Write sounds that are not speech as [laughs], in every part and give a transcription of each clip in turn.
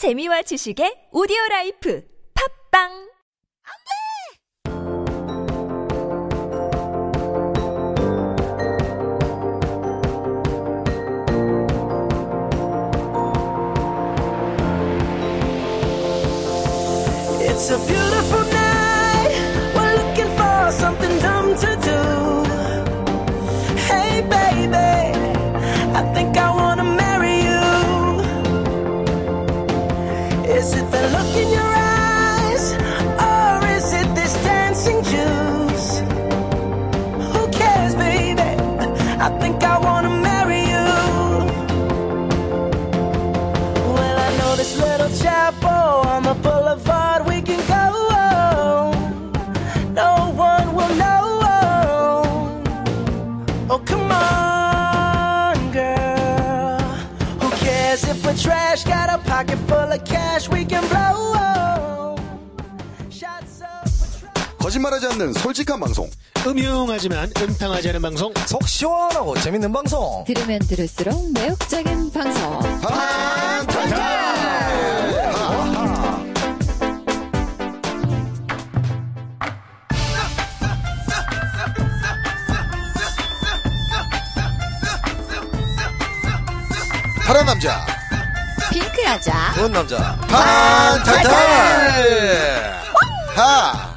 재미와 지식의 오디오 라이프 팝빵! It's a beautiful 거짓말하지 않는 솔직한 방송. 음흉하지만 음탕하지 않은 방송 속 시원하고 재밌는 방송. 들으면 들을수록 매혹적인 방송. 파란 남자. 핑크 여자. 좋은 남자. 판탈탈. 하.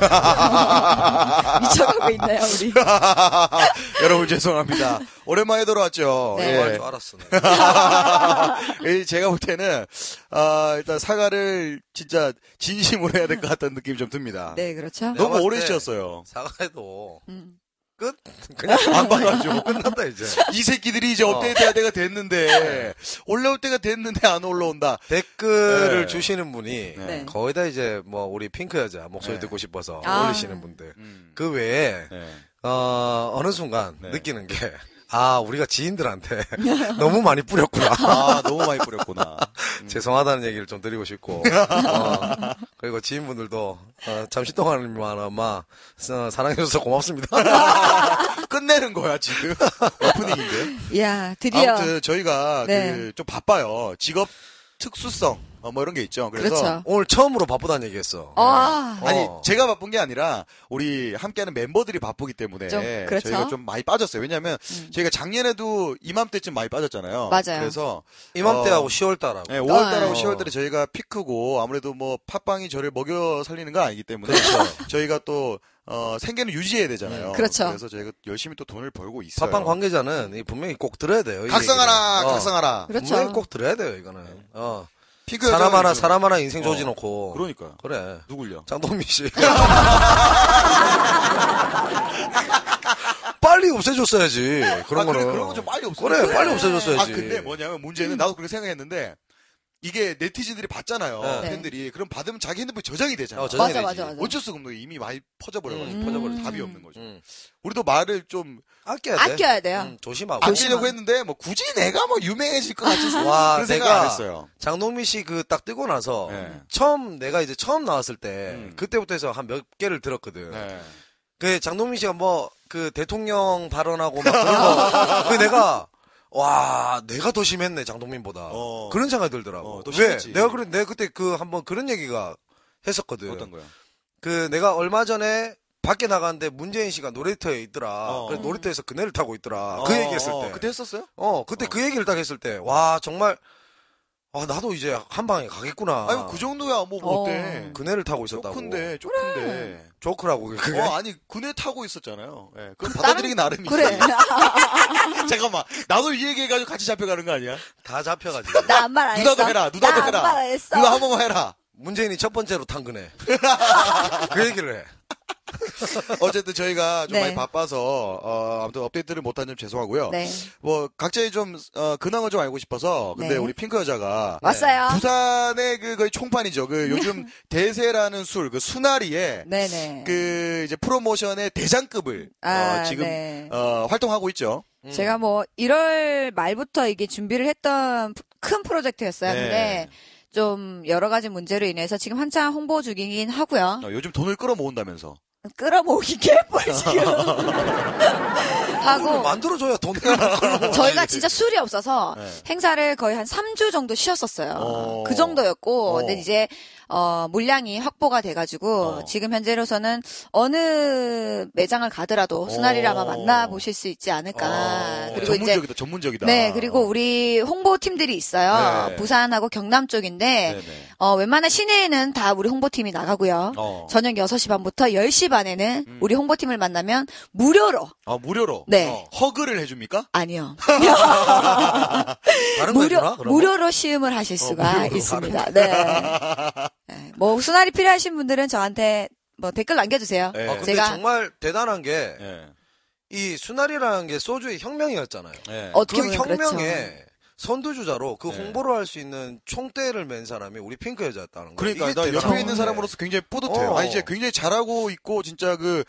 [laughs] 미쳐가고 있나요, 우리? [laughs] 여러분 죄송합니다. 오랜만에 돌아왔죠. 네. 할 예. 줄 알았어. [laughs] 제가 볼 때는 아, 일단 사과를 진짜 진심으로 해야 될 것 같다는 느낌이 좀 듭니다. 네, 그렇죠. 너무 오래 때 쉬었어요. 사과해도 음. 끝. [laughs] 그냥 안 봐가지고. 끝났다 이제. 이 새끼들이 이제 어. 업데이트할 때가 됐는데 올라올 때가 됐는데 안 올라온다. 댓글을 네. 주시는 분이 네. 거의 다 이제 뭐 우리 핑크 여자 목소리 네. 듣고 싶어서 아. 올리시는 분들. 음. 그 외에 네. 어, 어느 순간 네. 느끼는 게 아, 우리가 지인들한테 [laughs] 너무 많이 뿌렸구나. 아 너무 많이 뿌렸구나. [laughs] 음. 죄송하다는 얘기를 좀 드리고 싶고 [laughs] 어, 그리고 지인분들도 어, 잠시 동안이나마 사랑해줘서 고맙습니다. 끝내는 거야 지금 오프닝인데. 이야, 드디어. 아무튼 저희가 네. 그 좀 바빠요. 직업 특수성 어, 뭐 이런 게 있죠. 그래서 그렇죠. 오늘 처음으로 바쁘다는 얘기했어. 아, 어. 아니 제가 바쁜 게 아니라 우리 함께하는 멤버들이 바쁘기 때문에 좀, 그렇죠. 저희가 좀 많이 빠졌어요. 왜냐하면 음. 저희가 작년에도 이맘때쯤 많이 빠졌잖아요. 맞아요. 그래서 이맘때하고 어, 10월달하고. 네, 5월달하고 어. 10월달에 저희가 피크고 아무래도 뭐 팟빵이 저를 먹여 살리는 거 아니기 때문에 그렇죠. [laughs] 저희가 또 어, 생계는 유지해야 되잖아요. 음, 그렇죠. 그래서 저희가 열심히 또 돈을 벌고 있어요. 팟빵 관계자는 이 분명히 꼭 들어야 돼요. 이 각성하라, 얘기를. 어, 각성하라. 그렇죠. 분명히 꼭 들어야 돼요, 이거는. 어. 피크 사람 하나, 좀- 사람 하나 인생 어, 조지 놓고. 그러니까요. 그래. 누굴요? 장동민 씨. [laughs] 빨리 없애줬어야지. 그런 아, 거는. 그래, 그런 거 좀 빨리 없애. 그래, 빨리 없애줬어야지. 아, 근데 뭐냐면 문제는 나도 그렇게 생각했는데 이게 네티즌들이 봤잖아요. 네. 팬들이. 그럼 받으면 자기 핸드폰 저장이 되잖아. 어, 저장이 맞아, 되지. 맞아, 맞아. 어쩔 수가 없는 거 이미 많이 퍼져버려가지고 음. 퍼져버려 음. 답이 없는 거죠. 음. 우리도 말을 좀 아껴야 돼. 아껴야 돼요. 음, 조심하고. 아끼려고 했는데 뭐 굳이 내가 뭐 유명해질 것 같은 와, [laughs] 그런 생각 내가 안 했어요. 장동민 씨 그 딱 뜨고 나서 네. 처음 내가 이제 처음 나왔을 때 음. 그때부터 해서 한 몇 개를 들었거든. 네. 그 장동민 씨가 뭐 그 대통령 발언하고 막 그런 거. [laughs] 그 내가 와 내가 더 심했네 장동민보다 어. 그런 생각이 들더라고. 어, 더 왜? 내가 그래 내가 그때 그 한번 그런 얘기가 했었거든. 어떤 거요? 그 내가 얼마 전에 밖에 나갔는데 문재인 씨가 놀이터에 있더라. 어. 그래서 놀이터에서 그네를 타고 있더라. 그 어, 얘기했을 어, 때. 그때 했었어요? 어 그때 그 얘기를 딱 했을 때 와 정말 아 나도 이제 한 방에 가겠구나. 아니 그 정도야 뭐 어. 어때? 그네를 타고 있었다고. 조큰데 조큰데. 조크라고 그게. 어 아니 그네 타고 있었잖아요. 예. 그건 받아들이기 나름이지. 그래. [laughs] 잠깐만 나도 이 얘기해가지고 같이 잡혀가는 거 아니야? 다 잡혀가지고. [laughs] 나 안 말 안 했어. 누나도 해라. 누나도 나안 해라. 말안 했어. 누나 한 번만 해라. 문재인이 첫 번째로 탄 그네. [laughs] 그 얘기를 해. [laughs] 어쨌든 저희가 좀 네. 많이 바빠서 어, 아무튼 업데이트를 못한 점 죄송하고요. 네. 뭐 각자의 좀 어, 근황을 좀 알고 싶어서 근데 네. 우리 핑크 여자가 왔어요. 부산의 그 거의 총판이죠. 그 요즘 [laughs] 대세라는 술, 그 수나리에 네네. 그 이제 프로모션의 대장급을 아, 어, 지금 네. 어, 활동하고 있죠. 제가 뭐 1월 말부터 이게 준비를 했던 프- 큰 프로젝트였어요. 네. 근데 좀 여러 가지 문제로 인해서 지금 한창 홍보 중이긴 하고요. 어, 요즘 돈을 끌어모은다면서. 끌어모으기 개뿔 [laughs] 지금. 하고 만들어줘야 돈. 저희가 진짜 술이 없어서 네. 행사를 거의 한 3주 정도 쉬었었어요. 어. 그 정도였고, 어. 근데 이제, 어, 물량이 확보가 돼가지고, 어. 지금 현재로서는 어느 매장을 가더라도 수나리를 아마 어. 만나 보실 수 있지 않을까. 어, 그리고 이제, 전문적이다, 전문적이다. 네, 그리고 우리 홍보 팀들이 있어요. 네. 부산하고 경남 쪽인데. 어, 웬만한 시내에는 다 우리 홍보팀이 나가고요. 어. 저녁 6시 반부터 10시 반에는 우리 홍보팀을 만나면 무료로, 아, 무료로? 네. 어, 허그를 해줍니까? 아니요. [laughs] 무료, 해주나? 무료로 시음을 하실 수가 무료로. 있습니다. 네. 네. 뭐, 수날이 필요하신 분들은 저한테 뭐 댓글 남겨주세요. 네. 아, 근데 제가 정말 대단한 게, 예. 이 수나리라는 게 소주의 혁명이었잖아요. 예. 어떻게 그 보면 혁명에 그렇죠. 선두주자로 그 네. 홍보를 할수 있는 총대를 맨 사람이 우리 핑크 여자였다는 거예요. 그러니까 나 옆에 있는. 사람으로서 굉장히 뿌듯해요. 어. 아니 이제 굉장히 잘하고 있고 진짜 그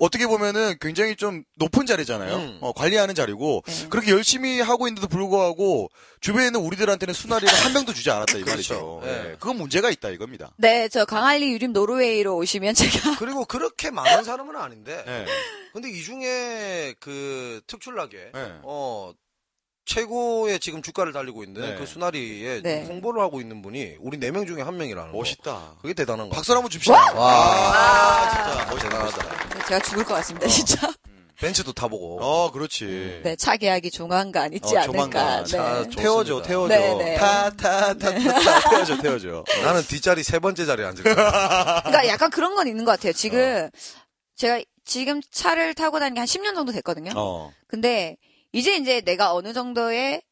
어떻게 보면은 굉장히 좀 높은 자리잖아요. 음. 어, 관리하는 자리고 네. 그렇게 열심히 하고 있는데도 불구하고 주변에 있는 우리들한테는 수나리를 한 명도 주지 않았다 이 말이죠. 그렇죠. 예. 예. 그건 문제가 있다 이겁니다. 네, 저 강할리 유림 노르웨이로 오시면 제가 [laughs] 그리고 그렇게 많은 사람은 아닌데, 예. 근데 이 중에 그 특출나게, 네. 어, 최고의 지금 주가를 달리고 있는 네. 그 수나리에 네. 홍보를 하고 있는 분이 우리 네 명 중에 한 명이라는 거. 멋있다. 그게 대단한 거. 박수 한번 줍시다. 와. 아, 진짜 멋있다. 대단하다. 제가 죽을 것 같습니다, 진짜. 벤츠도 타보고. 어, 그렇지. 네, 차 계약이 조만간 있지 어, 않을까. 조만간. 네. 차 태워줘, 좋습니다. 태워줘. 네, 네. 타, 타, 타, 타, 타, 태워줘, 태워줘. [laughs] 나는 뒷자리 세 번째 자리에 앉을 거야. 그러니까 약간 그런 건 있는 것 같아요. 지금 제가 지금 차를 타고 다니는 게 한 10년 정도 됐거든요. 어. 근데 이제 이제 내가 어느 정도의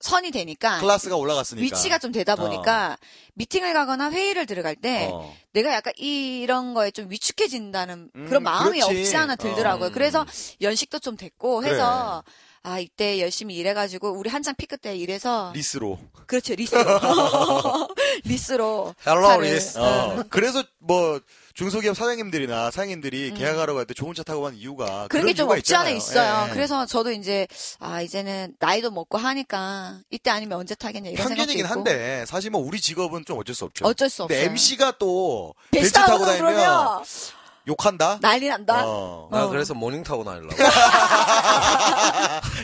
선이 되니까 클래스가 올라갔으니까. 위치가 좀 되다 보니까 미팅을 가거나 회의를 들어갈 때 어. 내가 약간 이런 거에 좀 위축해진다는 음, 그런 마음이 그렇지. 없지 않아 들더라고요. 어. 그래서 연식도 좀 됐고 그래. 해서 아 이때 열심히 일해가지고 우리 한창 피크 때 일해서 리스로. 그렇죠 리스로 [laughs] [laughs] 리스로 Hello, 차를, 리스. 어. 어. 그래서 뭐 중소기업 사장님들이나 사장님들이 계약하러 갈 때 좋은 차 타고 가는 이유가 음. 그런 게 좀 없지 않아. 있어요. 예. 그래서 저도 이제 아 이제는 나이도 먹고 하니까 이때 아니면 언제 타겠냐 이런 생각도 편견이긴 있고. 한데 사실 뭐 우리 직업은 좀 어쩔 수 없죠. 어쩔 수 없어요. MC가 또 벤츠 타고 다니면 그러면 욕한다. 난리 난다. 어. 나 어. 그래서 모닝 타고 다니려고. [laughs]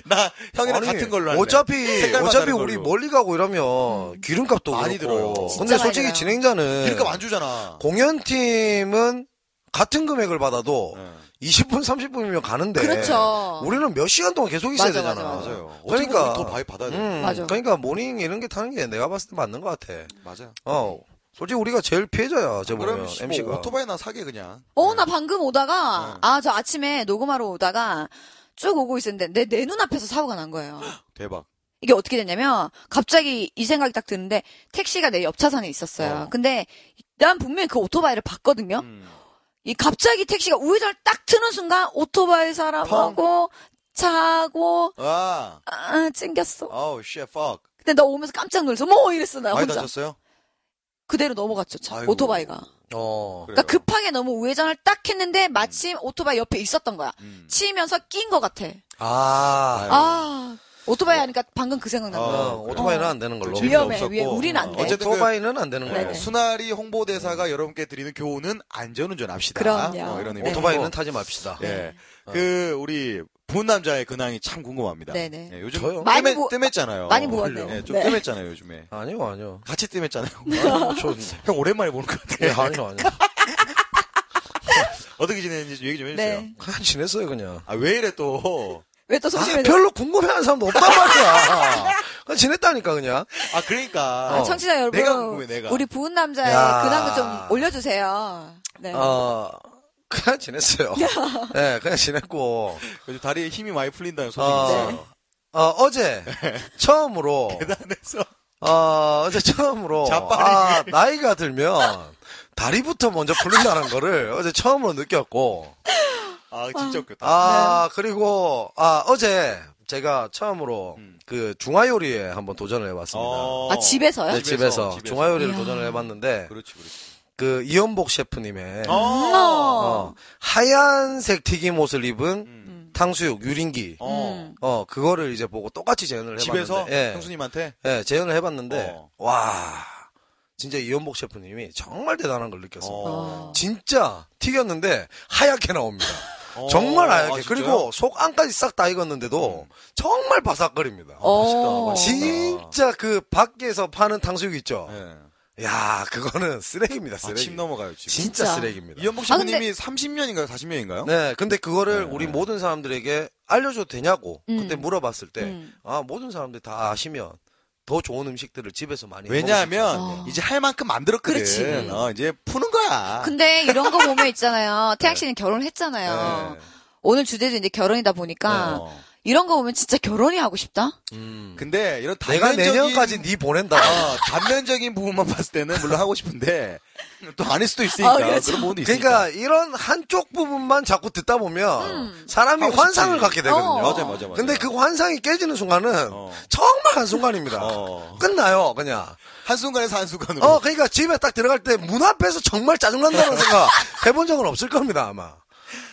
나 형이랑 아니, 같은 걸로 할래. 어차피 어차피 우리 걸로. 멀리 가고 이러면 기름값도 많이 그렇고. 들어요. 진짜 근데 많이 솔직히 들어요. 진행자는 기름값 안 주잖아. 공연팀은 같은 금액을 받아도 네. 20분 30분이면 가는데 그렇죠. 우리는 몇 시간 동안 계속 있어야 맞아, 되잖아. 맞아, 맞아요. 그러니까 그러니까 더 많이 받아야 돼. 음, 맞아. 그러니까 모닝 이런 게 타는 게 내가 봤을 때 맞는 것 같아. 맞아. 어. 솔직히 우리가 제일 피해자야. 저 그럼 보면 씨, 뭐 MC가. 오토바이나 사게 그냥. 어, 나 방금 오다가, 네. 아, 저 아침에 녹음하러 오다가 쭉 오고 있었는데, 내, 내 눈앞에서 사고가 난 거예요. [gasps] 대박. 이게 어떻게 됐냐면, 갑자기 이 생각이 딱 드는데, 택시가 내 옆 차선에 있었어요. 어. 근데, 난 분명히 그 오토바이를 봤거든요? 음. 이 갑자기 택시가 우회전을 딱 트는 순간, 오토바이 사람하고, 차하고, 아. 아, 찡겼어. 어우, shit, fuck. 근데 나 오면서 깜짝 놀라서, 뭐, 이랬어, 나 많이 혼자. 다쳤어요? 그대로 넘어갔죠, 차. 아이고. 오토바이가. 어. 그러니까 급하게 너무 우회전을 딱 했는데, 마침 오토바이 옆에 있었던 거야. 음. 치면서 낀 것 같아. 아. 아이고. 아, 오토바이 하니까 방금 그 생각 난 어, 거야. 어, 오토바이는 안 되는 걸로. 좀 위험해. 위험해. 우리는 안 돼. 어쨌든 그 오토바이는 안 되는 걸로. 네네. 수나리 홍보대사가 여러분께 드리는 교훈은 안전운전 합시다. 그럼요. 어, 이런 네. 오토바이는 타지 맙시다. 예. 그, 우리, 부은 남자의 근황이 참 궁금합니다. 네네. 예, 요즘 저요? 많이 뜸했, 부- 뜸했잖아요. 많이 부었네요. 예, 좀 네. 뜸했잖아요, 요즘에. [laughs] 아니요, 아니요. 같이 뜸했잖아요. [laughs] 아니요, 저, 형 오랜만에 보는 것 같아. 예, 아니요, 아니요. [laughs] 어떻게 지냈는지 얘기 좀 해주세요. 네. 그냥 지냈어요, 그냥. 아, 왜 이래 또. 왜 또 아, 소심해? 별로 궁금해하는 사람도 없단 말이야. 그냥 지냈다니까, 그냥. 아, 그러니까. 아, 청취자 여러분, 내가 궁금해, 내가. 우리 부은 남자의 야. 근황도 좀 올려주세요. 네. 어, 그냥 지냈어요. 네, [laughs] 그냥 지냈고. 요즘 다리에 힘이 많이 풀린다는 소식이 어, 있어요. 어, 어제, 처음으로, [laughs] 계단에서. 어, 어제 처음으로. 아, 나이가 들면, 다리부터 먼저 풀린다는 거를 어제 처음으로 느꼈고, 아, 진짜 웃겼다. 아, 그리고, 아, 어제 제가 처음으로 음. 그 중화요리에 한번 도전을 해봤습니다. 어. 아, 집에서요? 네, 집에서, 중화요리를 이야. 도전을 해봤는데, 그렇지, 그렇지. 그 이연복 셰프님의 어. 어, 하얀색 튀김옷을 입은 음. 탕수육 유린기, 어. 음. 어, 그거를 이제 보고 똑같이 재현을 해봤는데, 집에서 예, 형수님한테 예, 재현을 해봤는데, 어. 와, 진짜 이연복 셰프님이 정말 대단한 걸 느꼈습니다. 어. 진짜 튀겼는데 하얗게 나옵니다. 어, 정말 하얗게. 아? 그리고 속 안까지 싹 다 익었는데도 정말 바삭거립니다. 어. 진짜 그 밖에서 파는 탕수육 있죠. 예. 야, 그거는 [laughs] 쓰레기입니다. 아, 쓰레기. 침 넘어가요, 지금. 진짜, 진짜. 쓰레기입니다. 이현복 아, 근데- 신부님이 30년인가요? 40년인가요? 네, 근데 그거를 네, 우리 네. 모든 사람들에게 알려줘도 되냐고 음. 그때 물어봤을 때, 음. 아 모든 사람들이 다 아시면 더 좋은 음식들을 집에서 많이 왜냐하면 어. 이제 할 만큼 만들었거든. 그렇지. 어, 이제 푸는 거야. 근데 이런 거 보면 있잖아요. 태양 씨는 결혼했잖아요. 네. 오늘 주제도 이제 결혼이다 보니까 어. 이런 거 보면 진짜 결혼이 하고 싶다. 음. 근데 이런 내가 단면적인 내년까지 네 보낸다. 어, 단면적인 부분만 봤을 때는 물론 하고 싶은데 또 아닐 수도 있으니까 어, 그렇죠. 그런 부분도 있으니까. 그러니까 이런 한쪽 부분만 자꾸 듣다 보면 사람이 하고 환상을 싶지. 갖게 되거든요. 어. 맞아, 맞아, 맞아. 근데 그 환상이 깨지는 순간은 어. 정말 한 순간입니다. 어. 끝나요, 그냥. 한 순간에서 한 순간으로. 어, 그러니까 집에 딱 들어갈 때 문 앞에서 정말 짜증난다는 [laughs] 생각 해본 적은 없을 겁니다, 아마.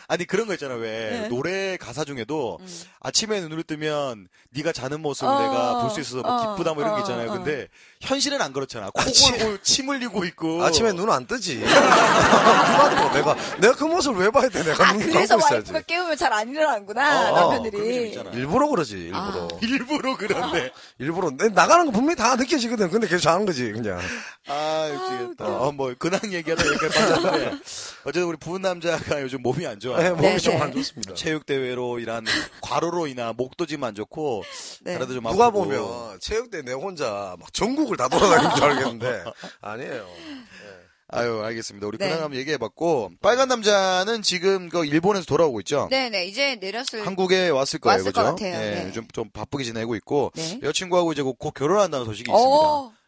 아니 그런 거 있잖아 왜 네. 노래 가사 중에도 아침에 눈을 뜨면 네가 자는 모습을 어, 내가 볼 수 있어서 뭐 어, 기쁘다 뭐 이런 게 어, 있잖아요. 어. 근데 현실은 안 그렇잖아. 코 골고 침 흘리고 있고. 아침에 눈 안 뜨지. [laughs] 누가 또 내가, 내가 그 모습을 왜 봐야 돼? 내가 아, 눈 그래서 감고 있어야지. 와이프가 깨우면 잘 안 일어나는구나, 어, 남편들이. 일부러 그러지, 일부러. 아. 일부러 그런데. [laughs] 일부러. 내- 나가는 거 분명히 다 느껴지거든. 근데 계속 하는 거지, 그냥. 아, 미치겠다. 어, 뭐, 근황 얘기하다 여기까지 빠졌는데. [laughs] 어쨌든 우리 부은 남자가 요즘 몸이 안 좋아 요. 네, 몸이 네, 좀 네. 안 좋습니다. 체육 대회로 인한 과로로 인한 목도 지금 안 좋고. 네. 다리도 좀 누가 아프고. 보면 체육대 내 혼자 막 전국을 다 돌아다니는 줄 알겠는데 [laughs] 아니에요. 아유, 알겠습니다. 우리 네. 근황 한번 얘기해봤고. 빨간 남자는 지금 그 일본에서 돌아오고 있죠? 네네, 이제 내렸을. 한국에 왔을 거예요, 왔을 그죠? 것 같아요. 예, 네. 요즘 좀 바쁘게 지내고 있고. 네. 여자친구하고 이제 곧 결혼한다는 소식이 어,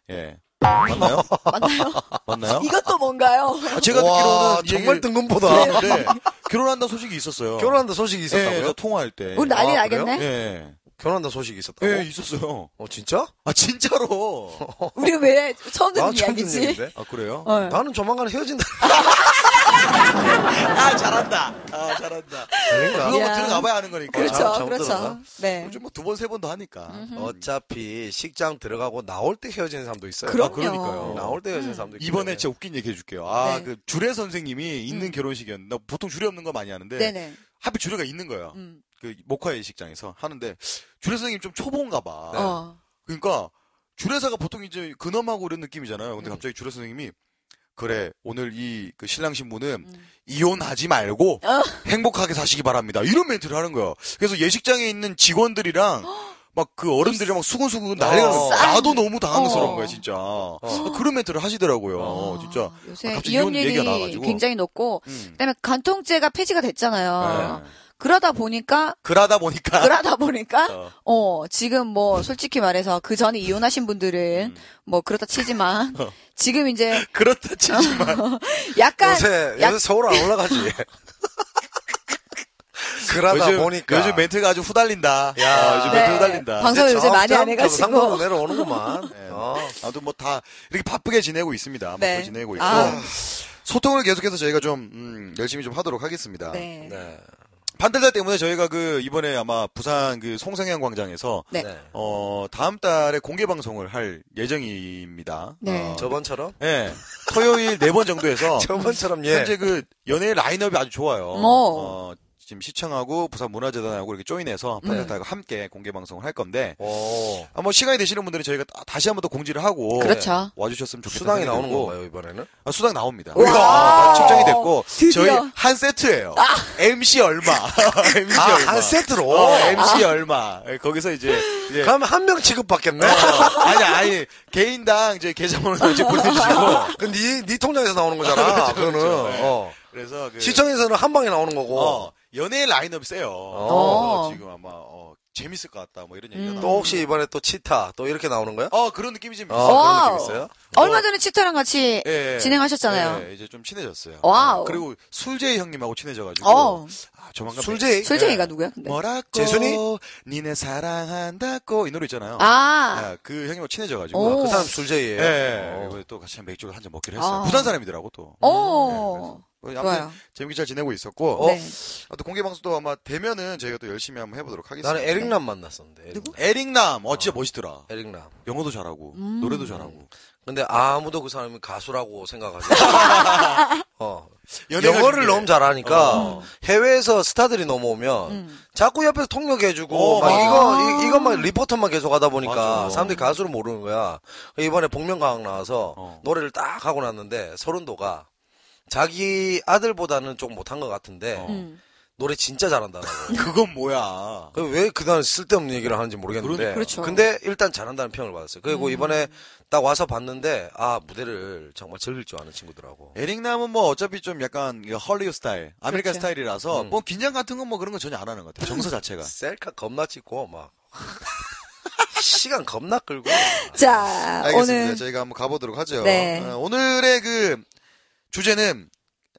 있습니다. 예. 맞나요? 맞나요? [laughs] 맞나요? 이것도 뭔가요? 아, 제가 와, 듣기로는 이 정말 뜬금포다. 들었는데 결혼한다는 소식이 있었어요. 결혼한다 소식이 예, 있었다고요? 저 통화할 때. 우리 난리 아, 나겠네? 예. 결혼한다 소식이 있었다고? 예, 있었어요. 어 진짜? 아, 진짜로. 우리 왜 처음 듣는 나 처음 듣는 이야기지? 얘기인데. 아, 그래요? 어. 나는 조만간 헤어진다. [laughs] 아, 잘한다. 아, 잘한다. 아닌가? 그거 뭐 야. 들어가 봐야 하는 거니까. 그렇죠, 아, 그렇죠. 네. 요즘 뭐 두 번, 세 번 더 하니까. 어차피 식장 들어가고 나올 때 헤어지는 사람도 있어요. 그럼요. 아, 그러니까요. 나올 때 헤어지는 사람도 있기 이번에. 진짜 웃긴 얘기 해줄게요. 아, 네. 그 주례 선생님이 있는 결혼식이었는데, 나 보통 주례 없는 거 많이 하는데, 네네. 하필 주례가 있는 거예요. 음. 그 목화 예식장에서 하는데, 주례 선생님 좀 초보인가 봐. 어. 그러니까 주례사가 보통 이제 근엄하고 이런 느낌이잖아요. 음. 근데 갑자기 주례 선생님이 그래 오늘 이 그 신랑 신부는 음. 이혼하지 말고 어. 행복하게 사시기 바랍니다. 이런 멘트를 하는 거예요. 그래서 예식장에 있는 직원들이랑 막 그 어른들이랑 막 수근수근 난리가 어. 나서 나도 너무 당황스러운 어. 거야 진짜. 그런 멘트를 하시더라고요. 진짜. 아, 요새 아, 갑자기 이혼 이혼율이 얘기가 나와가지고. 굉장히 높고 음. 그다음에 간통죄가 폐지가 됐잖아요. 네. 그러다 보니까 그러다 보니까 [laughs] 그러다 보니까 어. 어 지금 뭐 솔직히 말해서 그 전에 이혼하신 분들은 뭐 그렇다 치지만 음. 어. 지금 이제 [laughs] 그렇다 치지만 [laughs] 약간 요새, 약- 요새 서울 안 올라가지. 그러다 요즘, 보니까. 요즘 멘트가 아주 후달린다. 야. 아, 요즘 네. 멘트 후달린다. 방송을 요새 많이 안 해가지고 내려오는구만. 네. 어. 아무튼 뭐다 이렇게 바쁘게 지내고 있습니다. 네. 바쁘게 지내고 있고 아. 소통을 계속해서 저희가 좀 음, 열심히 좀 하도록 하겠습니다. 네. 네. 판들다 때문에 저희가 그 이번에 아마 부산 그 송성향 광장에서 네. 네. 어 다음 달에 공개 방송을 할 예정입니다. 네. 어, 저번처럼? 예. 토요일 네 번 정도에서 [laughs] 저번처럼, 예. 현재 그 연예인 라인업이 아주 좋아요. 어. 어, 지금 시청하고 부산 문화재단하고 이렇게 조인해서 음. 판들다가 함께 공개 방송을 할 건데 오. 아, 뭐 시간이 되시는 분들은 저희가 다- 다시 한번 더 공지를 하고 그렇죠. 와주셨으면 좋겠다. 수당이 나오는. 건가요, 이번에는? 아, 수당 나옵니다. 와. 아, 측정이 됐고 드디어. 저희 한 세트예요. MC 얼마? [laughs] MC 아, 얼마? 한 세트로? 어, MC 얼마? 예, 거기서 이제 이제 그러면 한명 취급받겠네? 어, 아니 아니 개인당 이제 계좌번호 이제 보내주시고 [laughs] 그 니, 니 통장에서 나오는 거잖아. [laughs] 그거는. 그렇죠. 네. 어. 그래서 그 시청에서는 한 방에 나오는 거고. 어, 연예인 라인업이 세요. 어. 지금 아마 어, 재밌을 것 같다 뭐 이런 얘기가 음. 나오고. 또 혹시 이번에 또 치타 또 이렇게 나오는 거야? 어 그런 느낌이 좀 있어요. 어, 그런 wow. 느낌 있어요? 얼마 전에 치타랑 같이 예, 예. 진행하셨잖아요. 예, 이제 좀 친해졌어요. wow. 어, 그리고 술제이 형님하고 친해져가지고 어. 아, 조만간 술제이? 술쟁이가 예. 누구야? 근데? 뭐라고 재순이? 니네 사랑한다고 이 노래 있잖아요. 아, 예, 그 형님하고 친해져가지고 오. 그 사람 술제이에요. 예, 어. 그리고 또 같이 맥주 한잔 먹기로 했어요. 아. 부산 사람이더라고 또. 오. 뭐 아무튼 좋아요. 재밌게 잘 지내고 있었고 어? 네. 아, 또 공개 방송도 아마 되면은 저희가 또 열심히 한번 해보도록 하겠습니다. 나는 에릭남 만났었는데. 에릭남. 누구? 에릭남, 어 진짜 멋있더라. 에릭남. 영어도 잘하고 음. 노래도 잘하고. 근데 아무도 그 사람이 가수라고 생각하지. [laughs] 어. 영어를 중에. 너무 잘하니까 어. 해외에서 스타들이 넘어오면 음. 자꾸 옆에서 통역해주고 어, 막 맞아. 이거 이, 이것만 리포터만 계속 하다 보니까 맞아. 사람들이 가수를 모르는 거야. 이번에 복면가왕 나와서 어. 노래를 딱 하고 났는데 서른도가 자기 아들보다는 좀 못한 것 같은데 어. 음. 노래 진짜 잘한다고. [laughs] 그건 뭐야. 왜 그다음 쓸데없는 얘기를 하는지 모르겠는데. 그렇죠. 근데 일단 잘한다는 평을 받았어요. 그리고 음. 이번에 딱 와서 봤는데 아 무대를 정말 즐길 줄 아는 친구더라고. 에릭남은 뭐 어차피 좀 약간 이거 헐리우드 스타일, American 그렇죠. 스타일이라서 음. 뭐 긴장 같은 건 뭐 그런 건 전혀 안 하는 것 같아요. 정서 자체가. [laughs] 셀카 겁나 찍고 막 시간 겁나 끌고. 자, 알겠습니다. 오늘 저희가 한번 가보도록 하죠. 네. 어, 오늘의 그 주제는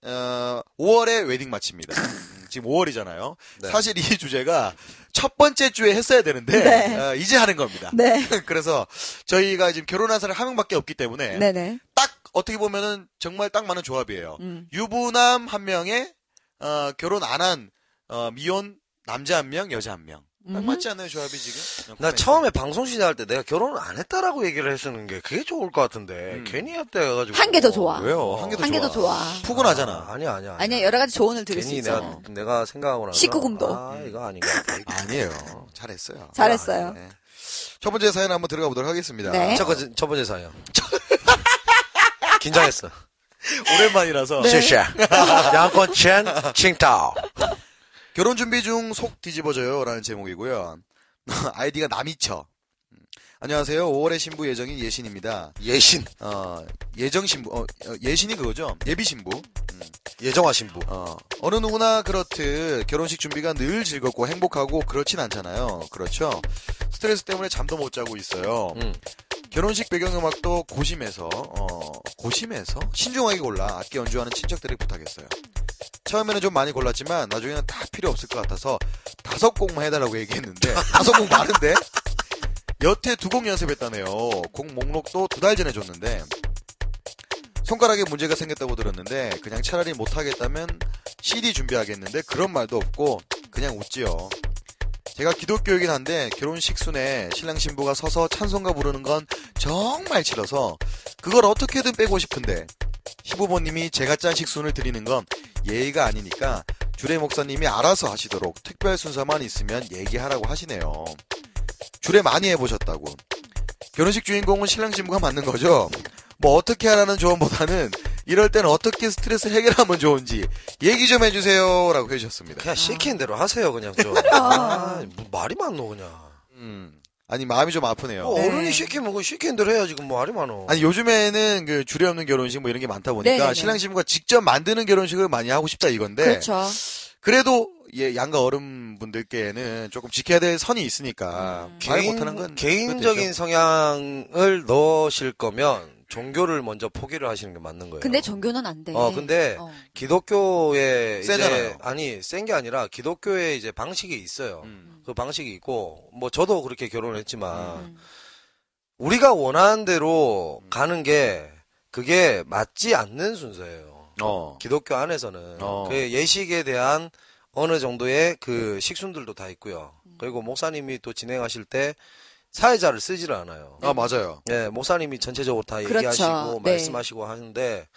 어, 5월의 웨딩 마치입니다. 음, [laughs] 지금 5월이잖아요. 네. 사실 이 주제가 첫 번째 주에 했어야 되는데 네. 어, 이제 하는 겁니다. 네. [laughs] 그래서 저희가 지금 결혼한 사람 한 명밖에 없기 때문에 네네. 딱 어떻게 보면은 정말 딱 맞는 조합이에요. 음. 유부남 한 명에 어, 결혼 안한 어, 미혼 남자 한 명, 여자 한 명. 딱 음흠. 맞지 않나요, 조합이 지금? 어, 나. 처음에 방송 시작할 때 내가 결혼을 안 했다라고 얘기를 했었는 게 그게 좋을 것 같은데 음. 괜히 했다 해가지고 한 개 더 좋아. 왜요? 한 개더한개더 좋아. 좋아. 푸근하잖아. 아, 아니야 아니야 아니야, 여러 가지 조언을 들을 수 괜히 있죠. 내가 내가 생각하고 나서 19금도. 아 이거 아닌 것 같아. 아니에요. 잘했어요. 잘했어요. 네. 첫 번째 사연 한번 들어가 보도록 하겠습니다. 네. 첫 번째 첫 번째 사연. [laughs] 긴장했어. 오랜만이라서 네. 쉐쉐. 양권 첸 칭타오. 결혼 준비 중 속 뒤집어져요라는 제목이고요. [laughs] 아이디가 남이쳐. 음. 안녕하세요. 5월의 신부 예정인 예신입니다. 예신 어, 예정 신부, 어, 어, 예신이 그거죠? 예비 신부. 음. 예정화 신부. 어, 어느 누구나 그렇듯 결혼식 준비가 늘 즐겁고 행복하고 그렇진 않잖아요. 그렇죠? 스트레스 때문에 잠도 못 자고 있어요. 음. 결혼식 배경음악도 고심해서, 어, 고심해서 신중하게 골라 악기 연주하는 친척들이 부탁했어요. 처음에는 좀 많이 골랐지만 나중에는 다 필요 없을 것 같아서 다섯 곡만 해달라고 얘기했는데 [laughs] 다섯 곡 많은데 여태 두 곡 연습했다네요. 곡 목록도 두 달 전에 줬는데 손가락에 문제가 생겼다고 들었는데 그냥 차라리 못하겠다면 CD 준비하겠는데 그런 말도 없고 그냥 웃지요. 제가 기독교이긴 한데 결혼식 순에 신랑 신부가 서서 찬송가 부르는 건 정말 싫어서 그걸 어떻게든 빼고 싶은데 시부모님이 제가 짠 식순을 드리는 건 예의가 아니니까 주례 목사님이 알아서 하시도록 특별 순서만 있으면 얘기하라고 하시네요. 주례 많이 해보셨다고. 결혼식 주인공은 신랑 신부가 맞는 거죠? 뭐 어떻게 하라는 조언보다는 이럴 때는 어떻게 스트레스 해결하면 좋은지 얘기 좀 해주세요 라고 해주셨습니다. 그냥 시키는 대로 하세요 그냥 좀. 아, 뭐 말이 많노 그냥. 음. 아니 마음이 좀 아프네요. 뭐 네. 어른이 시키면 그 시키는 대로 해야지 그 말이 많어. 아니 요즘에는 그 주례 없는 결혼식 뭐 이런 게 많다 보니까 네네네. 신랑 신부가 직접 만드는 결혼식을 많이 하고 싶다 이건데 그렇죠. 그래도 예 양가 어른분들께는 조금 지켜야 될 선이 있으니까 음. 말 못하는 건 개인적인 성향을 넣으실 거면 종교를 먼저 포기를 하시는 게 맞는 거예요. 근데 종교는 안 돼. 어 근데 어. 기독교에 이제 세잖아요. 아니 센 게 아니라 기독교에 이제 방식이 있어요. 음. 그 방식이 있고 뭐 저도 그렇게 결혼했지만 음. 우리가 원하는 대로 가는 게 그게 맞지 않는 순서예요. 어. 기독교 안에서는 어. 그 예식에 대한 어느 정도의 그 식순들도 다 있고요. 그리고 목사님이 또 진행하실 때 사회자를 쓰지를 않아요. 아 맞아요. 예, 목사님이 전체적으로 다 그렇죠. 얘기하시고 네. 말씀하시고 하는데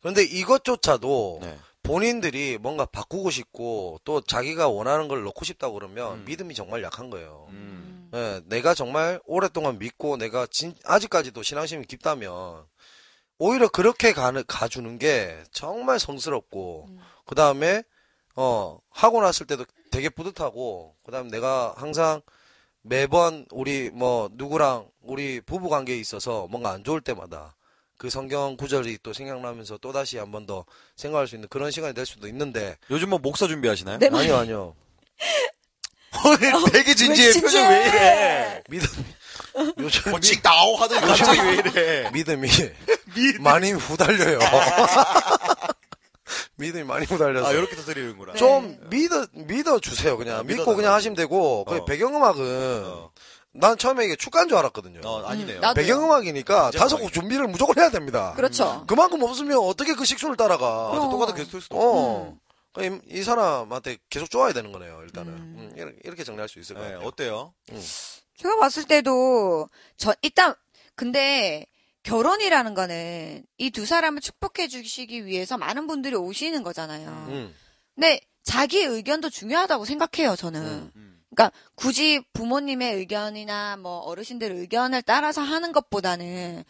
그런데 이것조차도 네. 본인들이 뭔가 바꾸고 싶고 또 자기가 원하는 걸 넣고 싶다고 그러면 음. 믿음이 정말 약한 거예요. 음. 예, 내가 정말 오랫동안 믿고 내가 진, 아직까지도 신앙심이 깊다면 오히려 그렇게 가는, 가주는 게 정말 성스럽고 그 다음에 어 하고 났을 때도 되게 뿌듯하고 그 다음에 내가 항상 매번 우리 뭐 누구랑 우리 부부 관계에 있어서 뭔가 안 좋을 때마다 그 성경 구절이 또 생각나면서 또 다시 한 번 더 생각할 수 있는 그런 시간이 될 수도 있는데 요즘 뭐 목사 준비하시나요? 네. 아니요 아니요 [laughs] 오늘 되게 진지해 왜 표정 왜 이래? 믿음이 요즘 뭐 찍다오 하더니 갑자기 왜 이래? 믿음이 [laughs] 믿- 많이 후달려요. [laughs] 믿음이 많이 후달려서. 아 이렇게 터뜨리는구나. 좀 믿어 믿어 주세요. 그냥 아, 믿고 믿어달라고. 그냥 하시면 되고. 그 어. 배경음악은 어. 난 처음에 이게 축가인 줄 알았거든요. 어 아니네요. 음, 배경음악이니까 다섯. 곡 준비를 무조건 해야 됩니다. 그렇죠. 그만큼 없으면 어떻게 그 식순을 따라가? 맞아, 어. 똑같은 게스트일 수도. 어. 그 이, 이 사람한테 계속 좋아야 되는 거네요. 일단은 음. 음, 이렇게- 이렇게 정리할 수 있을 것 네, 같아요. 어때요? 제가 봤을 때도 저 일단 근데 결혼이라는 거는 이 두 사람을 축복해 주시기 위해서 많은 분들이 오시는 거잖아요. 음. 근데 자기 의견도 중요하다고 생각해요, 저는. 음. 그러니까 굳이 부모님의 의견이나 뭐 어르신들의 의견을 따라서 하는 것보다는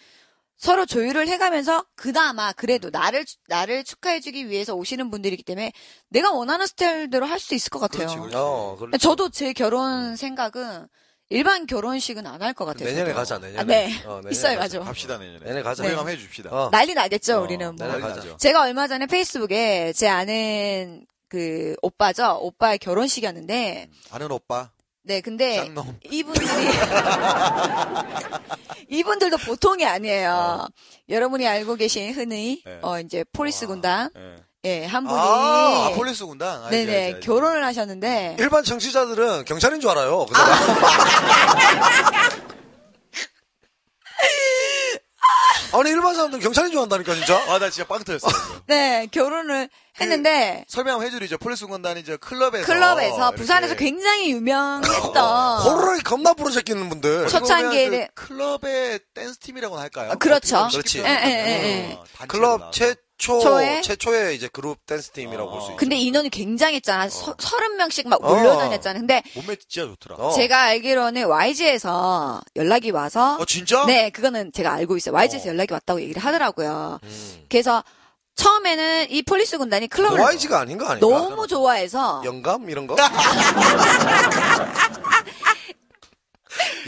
서로 조율을 해가면서 그나마 그래도 나를 나를 축하해주기 위해서 오시는 분들이기 때문에 내가 원하는 스타일대로 할 수 있을 것 같아요. 그렇지, 그렇지. 어, 그렇지. 저도 제 결혼 생각은 일반 결혼식은 안 할 것 같아요. 내년에 저도. 가자, 내년에. 아, 네. 어, 내년에 있어요, 가자. 맞아. 합시다 내년에. 내년에 가자. 고백함 해줍시다. 어. 난리 나겠죠, 어, 우리는 뭐. 난리. 나죠. 제가 얼마 전에 페이스북에 제 아는 그 오빠죠. 오빠의 결혼식이었는데 아는 오빠 네, 근데 쌍놈. 이분들이 [laughs] 이분들도 보통이 아니에요. 여러분이 알고 계신 흔히 네. 어 이제 폴리스 군단 예. 예, 한 분이 아, 폴리스 군단. 알지, 네네 알지, 알지. 결혼을 하셨는데 일반 청취자들은 경찰인 줄 알아요. 그 사람. [laughs] 아니 일반 사람들 은 경찰인 줄 안다니까 진짜. 아, 나 진짜 빵 터졌어. [laughs] 네 결혼을 그 했는데 설명 해드리죠. 폴리스 군단이 이제 클럽에서. 클럽에서 이렇게 부산에서 굉장히 유명했던 [laughs] 호루라기 겁나 부르새끼는 분들. 보면 그 클럽의 댄스 팀이라고 할까요? 아, 그렇죠. 보면 그렇지. 예, 예. 예, 예. 어, 클럽 나와서. 최초 초에? 최초의 이제 그룹 댄스 팀이라고 볼 수 있죠. 근데 인원이 굉장했잖아. 서, 서른 명씩 막 어. 몰려다녔잖아. 근데 몸매 진짜 좋더라. 어. 제가 알기로는 YG에서 연락이 와서 어, 진짜? 네, 그거는 제가 알고 있어요. YG에서 어. 연락이 왔다고 얘기를 하더라고요. 음. 그래서 처음에는 이 폴리스 군단이 클럽을 YG가 아닌 거 아닌가? 너무 좋아해서 영감 이런 거? [laughs]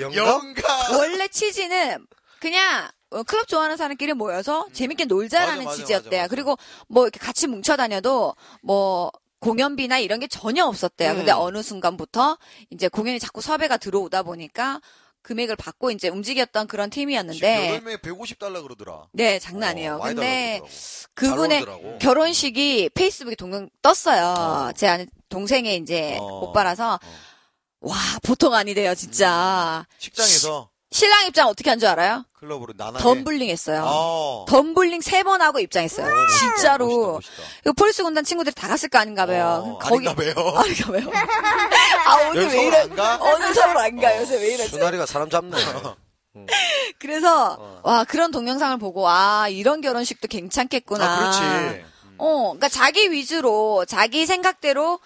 영감? 영감. 원래 취지는 그냥 어, 클럽 좋아하는 사람끼리 모여서 재밌게 놀자라는 맞아, 맞아, 취지였대요. 맞아. 그리고 뭐 이렇게 같이 뭉쳐 다녀도 뭐 공연비나 이런 게 전혀 없었대요. 음. 근데 어느 순간부터 이제 공연이 자꾸 섭외가 들어오다 보니까 금액을 받고 이제 움직였던 그런 팀이었는데 8명에 150달러 그러더라. 네, 장난 아니에요. 어, 근데 그분의. 결혼식이 페이스북에 동영 떴어요. 제 아는 동생의 이제 어. 오빠라서 와 보통 아니래요 진짜. 식장에서 신랑 입장 어떻게 한 줄 알아요? 클럽으로 나나게. 덤블링 했어요. 어. 덤블링 세 번 하고 입장했어요. 진짜로. 멋있다, 멋있다. 이거 폴리스 군단 친구들이 다 갔을 거 아닌가 봐요. 어, 아닌가 봐요. [laughs] 아닌가 봐요. [laughs] 아 오늘 왜 이래? 안 가? 오늘 서울 안 가? 요새 왜 이러지? 순하리가 사람 잡네. [laughs] 그래서 어. 와 그런 동영상을 보고 아 이런 결혼식도 괜찮겠구나. 아, 그렇지. 음. 어, 그러니까 자기 위주로 자기 생각대로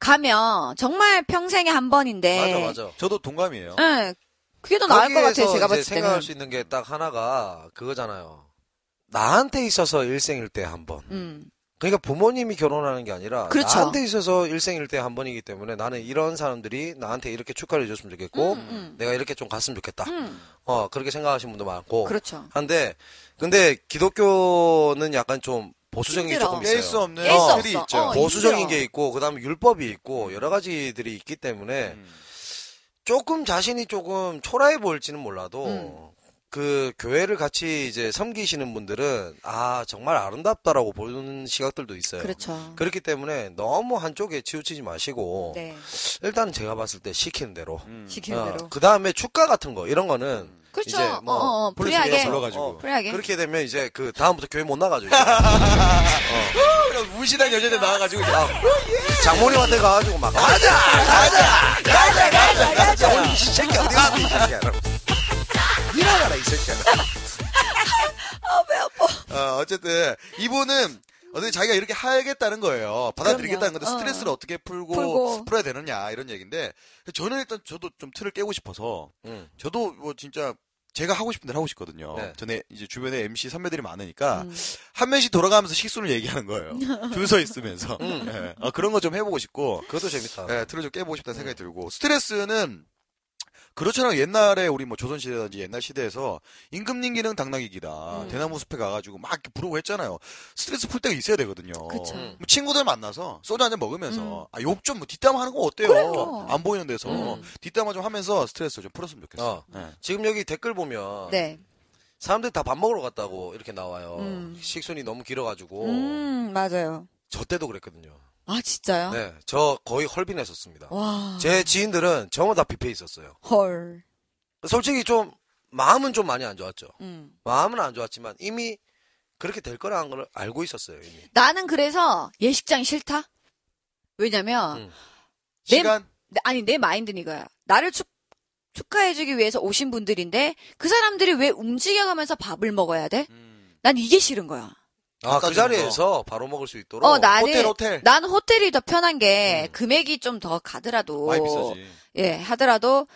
가면 정말 평생에 한 번인데. 맞아 맞아. 저도 동감이에요. 예. 그게 더 나을 것 같아요. 제가 봤을 때는. 생각할 수 있는 게 딱 하나가 그거잖아요. 나한테 있어서 일생일대 한 번. 음. 그러니까 부모님이 결혼하는 게 아니라 그렇죠. 나한테 있어서 일생일대 한 번이기 때문에 나는 이런 사람들이 나한테 이렇게 축하를 해줬으면 좋겠고 음. 내가 이렇게 좀 갔으면 좋겠다. 음. 어 그렇게 생각하시는 분도 많고 그렇죠. 한데 근데 기독교는 약간 좀 보수적인 게 힘들어. 조금 깰수 있어요. 없는 깰 수. 있죠. 어, 보수적인 힘들어. 게 있고 그다음에 율법이 있고 여러 가지들이 있기 때문에 음. 조금 자신이 조금 초라해 보일지는 몰라도 음. 그 교회를 같이 이제 섬기시는 분들은 아 정말 아름답다라고 보는 시각들도 있어요. 그렇죠. 그렇기 때문에 너무 한쪽에 치우치지 마시고 네. 일단은 제가 봤을 때 시키는 대로 음. 시키는 대로. 그 다음에 축가 같은 거 이런 거는 그렇죠. 이제 뭐 어, 어, 어. 불리하게. 불러가지고. 어, 불리하게. 그렇게 되면 이제 그 다음부터 교회 못 나가죠. 그냥 무신한 여자들 나와가지고 이제 아, 장모님한테 가가지고 막 가자 가자 가자 가자 가자 이 새끼 어디 새끼야 일어나라 이 새끼야 어, 어쨌든 이분은 어떻게 자기가 이렇게 하겠다는 거예요. 받아들이겠다는 건데 그럼요. 어. 스트레스를 어 떻게 풀고, 풀고. 풀어야 되느냐 이런 얘기인데 저는 일단 저도 좀 틀을 깨고 싶어서 응. 저도 뭐 진짜 제가 하고 싶은 대로 하고 싶거든요. 네. 전에 이제 주변에 MC 선배들이 많으니까 음. 한 명씩 돌아가면서 식수를 얘기하는 거예요. [laughs] 줄 서 있으면서 음. 예. 어, 그런 거 좀 해보고 싶고 그것도 재밌다 예, 틀을 좀 깨보고 싶다는 생각이 들고 스트레스는 그렇잖아요. 옛날에 우리 뭐 조선시대든지 옛날 시대에서 임금님 기능 당나귀기다. 음. 대나무 숲에 가가지고 막 이렇게 부르고 했잖아요. 스트레스 풀 때가 있어야 되거든요. 그쵸. 음. 뭐 친구들 만나서 소주 한 잔 먹으면서 음. 아, 욕 좀 뭐 뒷담 하는 거 어때요? 그래요. 안 보이는 데서 음. 뒷담화 좀 하면서 스트레스 좀 풀었으면 좋겠어. 어. 예. 지금 여기 댓글 보면 네. 사람들이 다밥 먹으러 갔다고 이렇게 나와요 음. 식순이 너무 길어가지고 음, 맞아요. 저 때도 그랬거든요 아, 진짜요? 네, 저 거의 헐빈했었습니다 와. 제 지인들은 전부 다 뷔페 있었어요 헐. 솔직히 좀 마음은 좀 많이 안 좋았죠 음. 마음은 안 좋았지만 이미 그렇게 될 거라는 걸 알고 있었어요 이미 나는 그래서 예식장이 싫다? 왜냐면, 음. 내- 시간 내- 아니, 내 마인드는 이거야. 나를 축, 축하해주기 위해서 오신 분들인데 그 사람들이 왜 움직여가면서 밥을 먹어야 돼? 음. 난 이게 싫은 거야. 아, 그 자리에서 바로 먹을 수 있도록. 어, 나는 호텔, 호텔. 난 호텔이 더 편한 게 음. 금액이 좀 더 가더라도 많이 비싸지. 예, 하더라도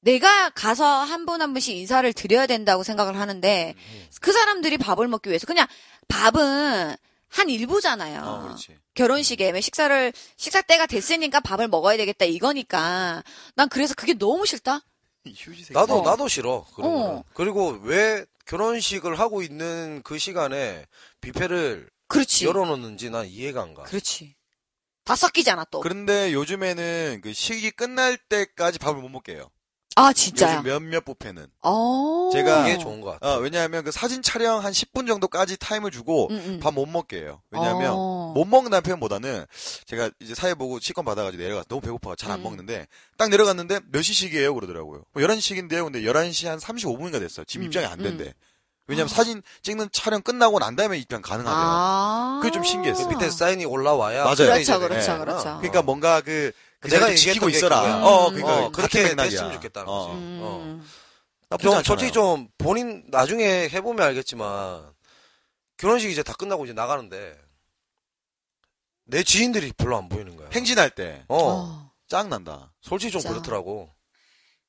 내가 가서 한 분한 분씩 인사를 드려야 된다고 생각을 하는데 음. 그 사람들이 밥을 먹기 위해서 그냥 밥은 한 일부잖아요. 어, 그렇지. 결혼식에 왜 식사를 식사 때가 됐으니까 밥을 먹어야 되겠다 이거니까 난 그래서 그게 너무 싫다. [laughs] 나도, 어. 나도 싫어. 그런 어. 거는. 그리고 왜 결혼식을 하고 있는 그 시간에 뷔페를 그렇지. 열어놓는지 난 이해가 안 가. 그렇지. 다 섞이잖아 또. 그런데 요즘에는 그 식이 끝날 때까지 밥을 못 먹게 해요. 아 진짜야. 요즘 몇몇 뷔페는. 어. 제가- 이게 좋은 것 같아. 어, 왜냐하면 그 사진 촬영 한 10분 정도까지 타임을 주고 음, 음. 밥 못 먹게 해요. 왜냐하면 어. 못 먹는다는 표현보다는 제가 이제 사회 보고 식권 받아가지고 내려가 너무 배고파 잘안 음. 먹는데 딱 내려갔는데 몇 시식이에요 그러더라고요. 뭐 11시인데요. 근데 11시 한 35분인가 됐어요. 지금 음, 입장이 안 음. 된대. 왜냐면 사진 찍는 촬영 끝나고 난 다음에 입장 가능하대요. 아. 그게 좀 신기했어. 그 밑에 사인이 올라와야. 맞아요. 그렇죠, 그렇죠, 되는구나. 그렇죠. 그러니까 뭔가 그, 그 내가 자리를 지키고 있어라. 그거야. 어, 음. 그러니까 어, 같은 그렇게. 됐으면 좋겠다는 어. 거지. 음. 어. 나쁘지 좀 않잖아요. 솔직히 좀 본인 나중에 해보면 알겠지만 결혼식 이제 다 끝나고 이제 나가는데 내 지인들이 별로 안 보이는 거야. 행진할 때 어, 어. 짱 난다. 솔직히 좀 진짜. 그렇더라고.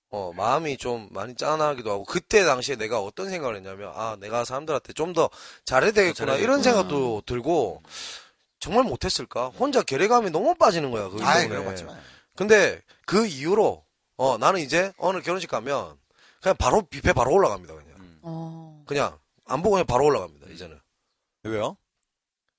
어, 마음이 좀 많이 짠하기도 하고 그때 당시에 내가 어떤 생각을 했냐면 아 내가 사람들한테 좀 더 잘해야 되겠구나 잘해야 이런 되겠구나. 생각도 들고 정말 못했을까? 혼자 결의감이 너무 빠지는 거야 그것 아이. 그런 거 같지 마. 근데 그 이후로 어 나는 이제 어느 결혼식 가면 그냥 바로 뷔페 바로 올라갑니다 그냥 어. 그냥 안 보고 그냥 바로 올라갑니다 이제는 왜요?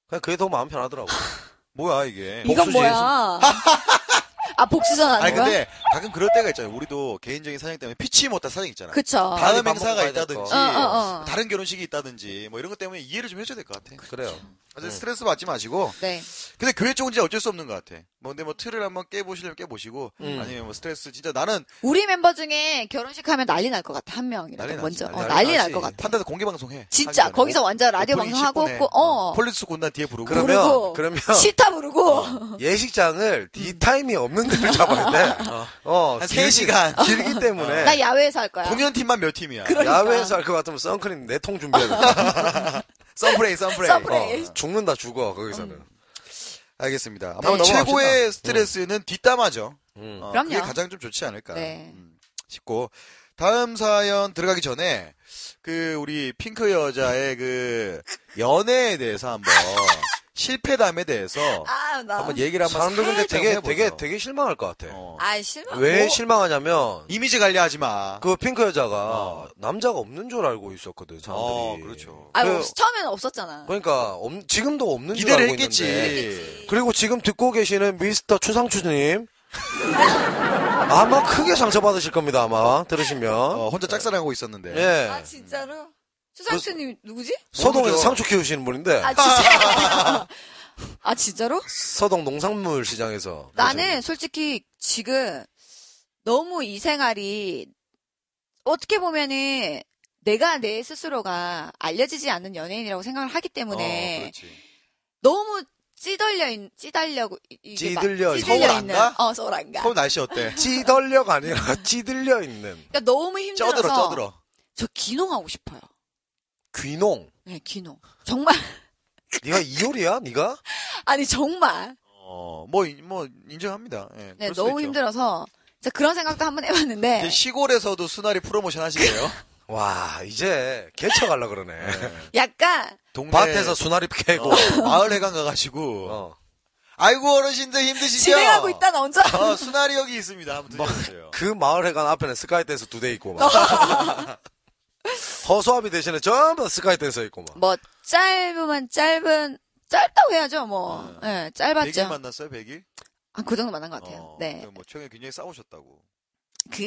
그냥 그게 더 마음 편하더라고 [laughs] 뭐야 이게? 이건 복수지. 뭐야? [laughs] 아 복수전 하는 아니? 근데 가끔 그럴 때가 있잖아요. 우리도 개인적인 사정 때문에 피치 못할 사정 있잖아. 그쵸. 다음 밥 행사가 있다든지 거. 어, 어, 어. 다른 결혼식이 있다든지 뭐 이런 것 때문에 이해를 좀 해줘야 될 것 같아. 그래요 그래서 음. 스트레스 받지 마시고. 네. 근데 교회 쪽은 진짜 어쩔 수 없는 것 같아. 뭐 근데 뭐 틀을 한번 깨보시려면 깨보시고 음. 아니면 뭐 스트레스 진짜 나는 우리 멤버 중에 결혼식 하면 난리 날 것 같아 한 명이라도 난리 먼저 나지, 어, 난리 난리 날 나지. 것 같아. 판다에서 공개 방송 해. 진짜 하기 전에. 거기서 완전 라디오 오프닝 방송하고 10분에. 있고 어 폴리스 군단 뒤에 부르고. 그러면 부르고. 그러면 치타 부르고 어, 예식장을 뒤타임이 없는 데를 잡아야 돼. [laughs] 어, 한 길기- 3시간. 길기 때문에 나 야외에서 할 거야. 공연 팀만 몇 팀이야. 그러니까. 야외에서 할 것 같으면 선크림 네 통 준비해야 돼. [laughs] sun spray, sun spray. sun spray. 어, 죽는다 죽어 거기서는. 음. 알겠습니다. 아마 한번 넘어갑시다. 최고의 스트레스는 뒷담화죠. 음. 어, 그럼요. 그게 가장 좀 좋지 않을까 네. 음, 싶고 다음 사연 들어가기 전에 그 우리 핑크 여자의 그 연애에 대해서 한번 [laughs] 실패담에 대해서 아, 나. 한번 얘기를 한번 사람들 근데 되게 해보죠. 되게 되게 실망할 것 같아. 어. 아, 실망. 왜 뭐, 실망하냐면 이미지 관리하지 마. 그 핑크 여자가 어. 남자가 없는 줄 알고 있었거든 사람들이. 어, 그렇죠. 아, 그- 뭐, 처음에는 없었잖아. 그러니까 없- 지금도 없는 줄 기대를 알고 했겠지. 있는데. 그리고 지금 듣고 계시는 미스터 추상추님 [laughs] 아마 크게 상처받으실 겁니다 아마 들으시면 어, 혼자 짝사랑하고 있었는데. 예 아, 진짜로? 추상추님 누구지? 서동에서. 상추 키우시는 분인데 아, 진짜. [laughs] 아, 진짜로? 서동 농산물 시장에서 나는 솔직히 지금 너무 이 생활이 어떻게 보면은 내가 내 스스로가 알려지지 않는 연예인이라고 생각을 하기 어, 때문에 그렇지. 너무 찌들려 있, 찌달려고 막 찌들려 있- 찌들려 서울 안 있는 가? 어 서울 안 가. 서울 날씨 어때? [laughs] 찌덜려가 아니라 찌들려 있는 그러니까 너무 힘들어서 쪄들어, 쪄들어. 저 귀농하고 싶어요. 귀농 네, 귀농. 정말 [laughs] 네가 이효리야 네가 아니 정말 어, 뭐, 이- 뭐, 인정합니다. 예, 네, 그럴 수도 너무 있죠. 힘들어서 진짜 그런 생각도 한번 이제 해봤는데 시골에서도 순하리 프로모션 하시게요? [laughs] 와 이제 개척하려 그러네 약간 동네 밭에서 순하리 캐고 어, 마을 회관 [laughs] 가가지고 어. 아이고 어르신들 힘드시죠? 진행하고 있다 나 혼자. 어, 순하리 여기 있습니다. 한번 드셔보세요. 그 마을 회관 앞에는 sky dance 두대 있고 막 허수아비 대신에 전부 다 sky dance 있고 막 뭐 짧으면 짧은 짧다고 해야죠 뭐. 예, 100일 짧았죠. 만났어요, 100일? 아, 그 정도 만난 것 같아요. 어, 네. 뭐, 최근에 굉장히 싸우셨다고. 그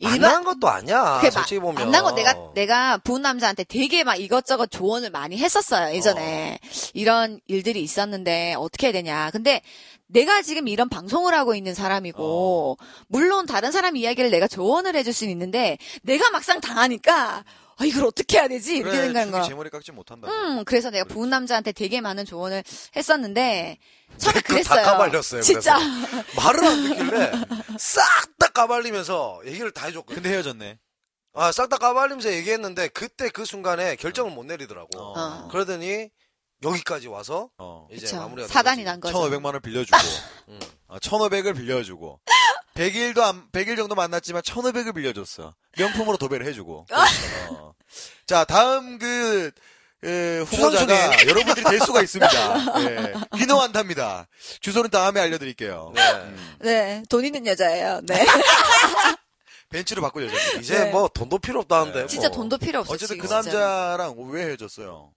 이게 만난 것도 아니야 솔직히 마- 보면. 만난 건 내가 내가 부은 남자한테 되게 막 이것저것 조언을 많이 했었어요 예전에. 이런 일들이 있었는데 어떻게 해야 되냐. 근데 내가 지금 이런 방송을 하고 있는 사람이고 물론 다른 사람 이야기를 내가 조언을 해줄 수는 있는데 내가 막상 당하니까 아, 이걸 어떻게 해야 되지? 이렇게 그래, 생각한 거. 제 머리 깎지 못한다. 음, 그래서 내가 부은 남자한테 되게 많은 조언을 했었는데, 처음에 그거 그랬어요. 다 까발렸어요. 진짜. 그래서. 말을 안 듣길래 싹 다 까발리면서 얘기를 다 해줬거든. 근데 헤어졌네. 아, 싹 다 까발리면서 얘기했는데 그때 그 순간에 결정을 못 내리더라고. 어. 어. 그러더니 여기까지 와서 어. 이제 그쵸. 마무리가 된 사단이. 난 거죠. 1,500만 원을 빌려주고, [laughs] 음. 어, 1,500을 빌려주고, 100일도 안, 100일 정도 만났지만 1,500을 빌려줬어. 명품으로 도배를 해주고. 어. 자, 다음 그, 에, 후보자가. 여러분들이 될 수가 있습니다. 예. 귀노한답니다. 주소는 다음에 알려드릴게요. 네. 음. 네, 돈 있는 여자예요. 네. [laughs] 벤츠로 바꿀 여자입니다. 이제 네. 뭐 돈도 필요 없다는데. 진짜 뭐. 돈도 필요 없어. 어쨌든 지금 그 진짜로. 남자랑 왜 헤어졌어요?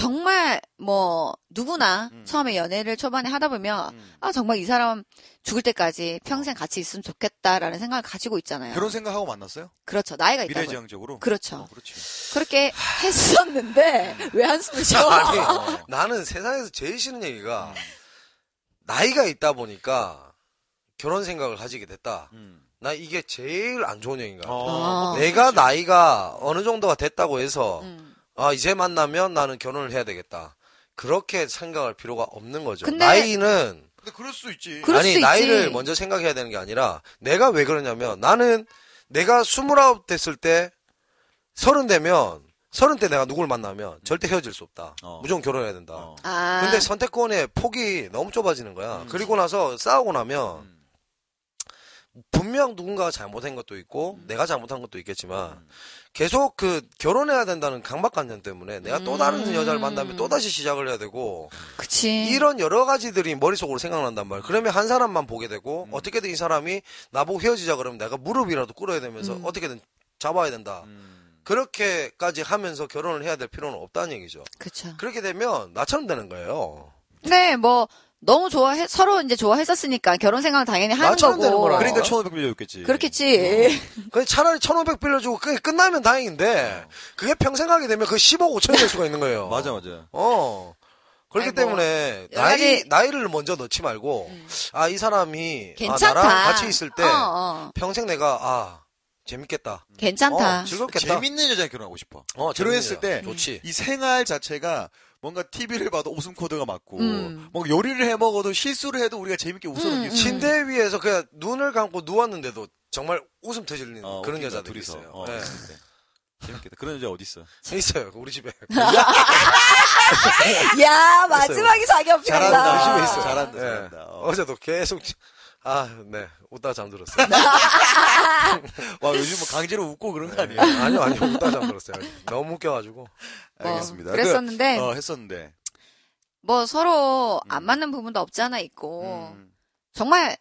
정말 뭐 누구나 음. 처음에 연애를 초반에 하다 보면 음. 아 정말 이 사람 죽을 때까지 평생 같이 있으면 좋겠다라는 생각을 가지고 있잖아요. 결혼 생각하고 만났어요? 그렇죠. 나이가 있다고. 미래지향적으로? 그렇죠. 어. 그렇게 했었는데 왜 한숨을 쉬어? 아니, [laughs] 어. 나는 세상에서 제일 싫은 얘기가 나이가 있다 보니까 결혼 생각을 가지게 됐다. 음. 나 이게 제일 안 좋은 얘기인 거야. 어. 내가 나이가 어느 정도가 됐다고 해서 음. 아 이제 만나면 나는 결혼을 해야 되겠다. 그렇게 생각할 필요가 없는 거죠. 근데- 나이는 근데 그럴 수 있지. 그럴 아니 수도 나이를 있지. 먼저 생각해야 되는 게 아니라 내가 왜 그러냐면 나는 내가 스물아홉 됐을 때 서른 되면 서른 때 내가 누굴 만나면 절대 헤어질 수 없다. 어. 무조건 결혼해야 된다. 어. 아. 근데 선택권의 폭이 너무 좁아지는 거야. 그리고 나서 싸우고 나면 음. 분명 누군가가 잘못한 것도 있고 음. 내가 잘못한 것도 있겠지만 계속 그 결혼해야 된다는 강박관념 때문에 내가 또 다른 음. 여자를 만나면 또 다시 시작을 해야 되고 그치. 이런 여러 가지들이 머릿속으로 생각난단 말이야. 그러면 한 사람만 보게 되고 음. 어떻게든 이 사람이 나보고 헤어지자 그러면 내가 무릎이라도 꿇어야 되면서 음. 어떻게든 잡아야 된다. 음. 그렇게까지 하면서 결혼을 해야 될 필요는 없다는 얘기죠. 그쵸. 그렇게 되면 나처럼 되는 거예요. 네, 뭐 너무 좋아해 서로 이제 좋아했었으니까 결혼 생각 당연히 하는 나처럼 되는 거고. 거라. 그러니까 1,500 빌려줬겠지. 그렇겠지. 그 차라리 1,500 빌려주고 그게 끝나면 다행인데 그게 평생 가게 되면 그 10억 5천이 될 수가 있는 거예요. [laughs] 맞아, 맞아. 어. 그렇기 아니, 뭐, 때문에 나이 가지- 나이를 먼저 넣지 말고 음. 아이 사람이 아, 괜찮다. 나랑 같이 있을 때 어, 어. 평생 내가 아 재밌겠다. 괜찮다. 어, 즐겁겠다. 재밌는 여자 결혼하고 싶어. 어, 결혼했을 때. 좋지. 이 생활 자체가 뭔가 TV를 봐도 웃음 코드가 맞고, 음. 뭐 요리를 해 먹어도 실수를 해도 우리가 재밌게 웃어 음, 있는 침대 위에서 그냥 눈을 감고 누웠는데도 정말 웃음 터지는 어, 그런 여자들이 둘이서. 있어요. 어, 네. 재밌겠다. 그런 여자 어디 있어? [laughs] 있어요. 우리 집에. [laughs] 야, 마지막에 자기 어필 잘한다. 우리 집에. 있어요. 잘한다, 네. 잘한다. 어. 어제도 계속 아, 네. 웃다 잠들었어요. [laughs] 와 요즘 뭐 강제로 웃고 그런 거 아니에요? 아니요, 아니요. 웃다 잠들었어요. 너무 웃겨가지고. 알겠습니다. 어, 그랬었는데 그, 어, 했었는데. 뭐 서로 안 맞는 부분도 없지 않아 있고 음, 정말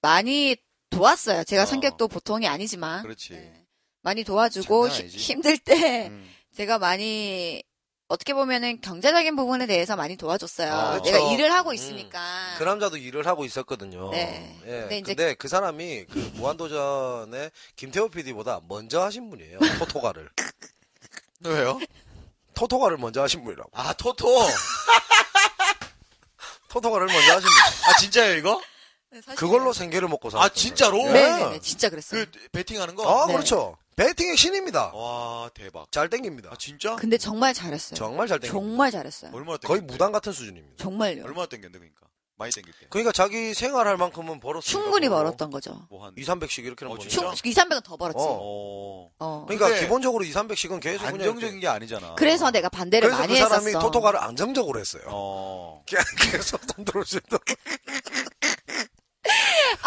많이 도왔어요. 제가 어. 성격도 보통이 아니지만 그렇지. 네. 많이 도와주고 아니지. 힘들 때 음. 제가 많이 어떻게 보면은 경제적인 부분에 대해서 많이 도와줬어요. 아, 내가 그렇죠. 일을 하고 음. 있으니까. 그 남자도 일을 하고 있었거든요. 네. 예. 근데 근데, 이제- 그 사람이 그 무한도전의 김태호 PD보다 먼저 하신 분이에요. 토토가를. [laughs] 왜요? 토토가를 먼저 하신 분이라고. 아 토토. [laughs] 토토가를 먼저 하신 분. 아 진짜요 이거? 네, 사실 그걸로 생계를 먹고 살았 아 진짜로? 네 네 네 진짜 그랬어요. 그 베팅하는 거? 아, 네. 그렇죠. 배팅의 신입니다. 와 대박. 잘 땡깁니다. 아 진짜? 근데 정말 잘했어요. 정말 잘 땡깁니다. 정말 잘했어요. 얼마나 땡겼대? 거의 무당 같은 수준입니다. 정말요. 얼마나 땡겼대 그러니까? 많이 땡겼대. 그러니까 자기 생활할 만큼은 벌었으니까. 충분히 그거. 벌었던 거죠. 뭐 한 2, 300씩 이렇게는 어? 충 2, 300은 더 벌었지. 어. 어. 어. 그러니까 기본적으로 2, 300씩은 계속 그냥 안정적인 게 아니잖아. 그래서 내가 반대를 그래서 많이 그 사람이 했었어. 토토가를 안정적으로 했어요. 어. [laughs] 계속 돈 들어주시던.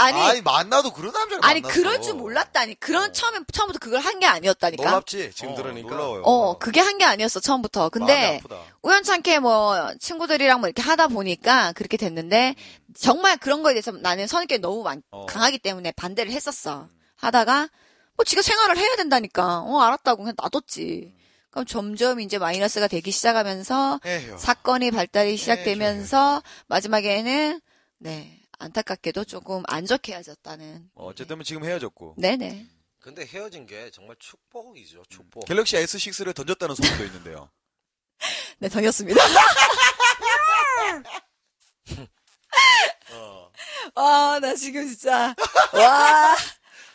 아니 아니 만나도 그런 남자를 아니 만났어. 그럴 줄 몰랐다니. 그런 처음에 처음부터 그걸 한 게 아니었다니까. 놀랍지 지금 어, 들으니까. 놀라워요. 어, 그게 한 게 아니었어 처음부터. 근데 아프다. 우연찮게 뭐 친구들이랑 뭐 이렇게 하다 보니까 그렇게 됐는데 정말 그런 거에 대해서 나는 성격이 너무 많- 어. 강하기 때문에 반대를 했었어. 하다가 뭐 지가 생활을 해야 된다니까. 어 알았다고 그냥 놔뒀지. 그럼 점점 이제 마이너스가 되기 시작하면서 에휴. 사건이 발달이 시작되면서 마지막에는 네 안타깝게도 조금 안 좋게 헤어졌다는. 어, 어쨌든 지금 헤어졌고. 네네. 근데 헤어진 게 정말 축복이죠. 축복. 갤럭시 S6를 던졌다는 소문도 있는데요. [laughs] 네 던졌습니다. [laughs] 어. 아나 지금 진짜 와.